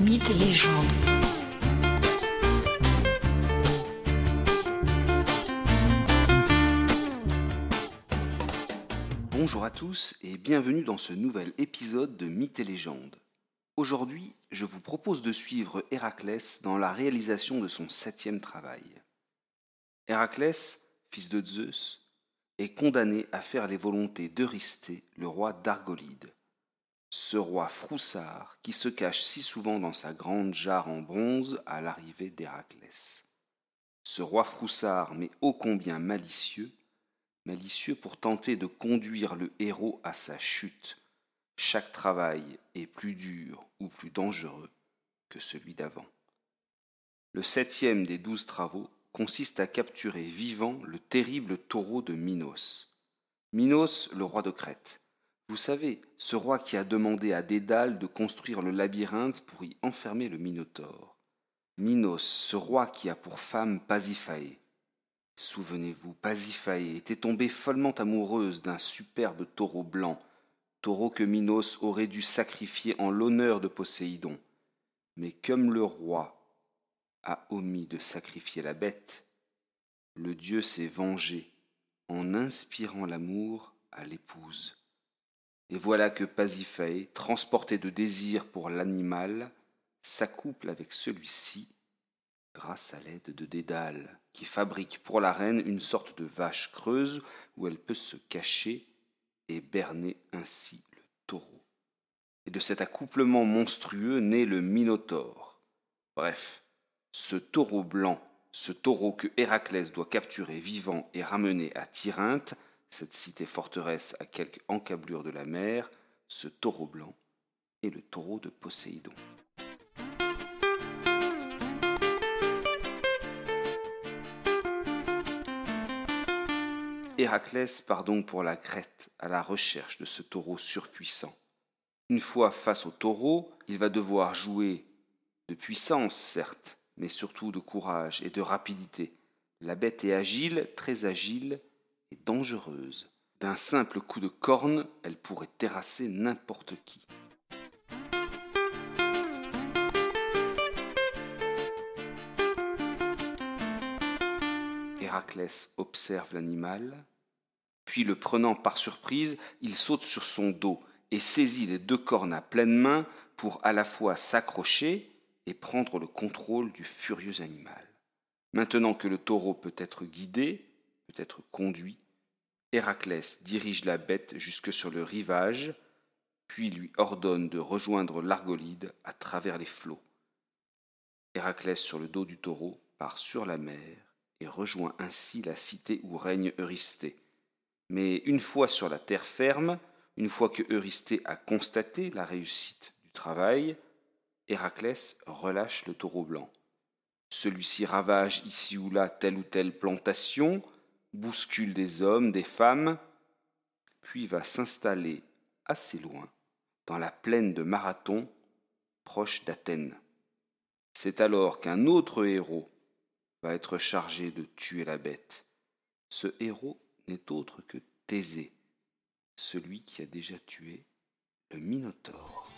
Mythes et légendes. Bonjour à tous et bienvenue dans ce nouvel épisode de Mythes et légendes. Aujourd'hui, je vous propose de suivre Héraclès dans la réalisation de son septième travail. Héraclès, fils de Zeus, est condamné à faire les volontés d'Eurysthée, le roi d'Argolide. Ce roi froussard qui se cache si souvent dans sa grande jarre en bronze à l'arrivée d'Héraclès. Ce roi froussard, mais ô combien malicieux, malicieux pour tenter de conduire le héros à sa chute. Chaque travail est plus dur ou plus dangereux que celui d'avant. Le septième des douze travaux consiste à capturer vivant le terrible taureau de Minos. Minos, le roi de Crète. Vous savez, ce roi qui a demandé à Dédale de construire le labyrinthe pour y enfermer le Minotaure. Minos, ce roi qui a pour femme Pasiphae. Souvenez-vous, Pasiphae était tombée follement amoureuse d'un superbe taureau blanc, taureau que Minos aurait dû sacrifier en l'honneur de Poséidon. Mais comme le roi a omis de sacrifier la bête, le dieu s'est vengé en inspirant l'amour à l'épouse. Et voilà que Pasiphae, transporté de désir pour l'animal, s'accouple avec celui-ci grâce à l'aide de Dédale, qui fabrique pour la reine une sorte de vache creuse où elle peut se cacher et berner ainsi le taureau. Et de cet accouplement monstrueux naît le Minotaure. Bref, ce taureau blanc, ce taureau que Héraclès doit capturer vivant et ramener à Tyrinthe, cette cité forteresse à quelques encablures de la mer, ce taureau blanc est le taureau de Poséidon. Héraclès part donc pour la Crète à la recherche de ce taureau surpuissant. Une fois face au taureau, il va devoir jouer de puissance, certes, mais surtout de courage et de rapidité. La bête est agile, très agile, dangereuse. D'un simple coup de corne, elle pourrait terrasser n'importe qui. Héraclès observe l'animal, puis le prenant par surprise, il saute sur son dos et saisit les deux cornes à pleine main pour à la fois s'accrocher et prendre le contrôle du furieux animal. Maintenant que le taureau peut être guidé, être conduit, Héraclès dirige la bête jusque sur le rivage, puis lui ordonne de rejoindre l'Argolide à travers les flots. Héraclès sur le dos du taureau part sur la mer et rejoint ainsi la cité où règne Eurysthée. Mais une fois sur la terre ferme, une fois que Eurysthée a constaté la réussite du travail, Héraclès relâche le taureau blanc. Celui-ci ravage ici ou là telle ou telle plantation, bouscule des hommes, des femmes, puis va s'installer assez loin, dans la plaine de Marathon, proche d'Athènes. C'est alors qu'un autre héros va être chargé de tuer la bête. Ce héros n'est autre que Thésée, celui qui a déjà tué le Minotaure.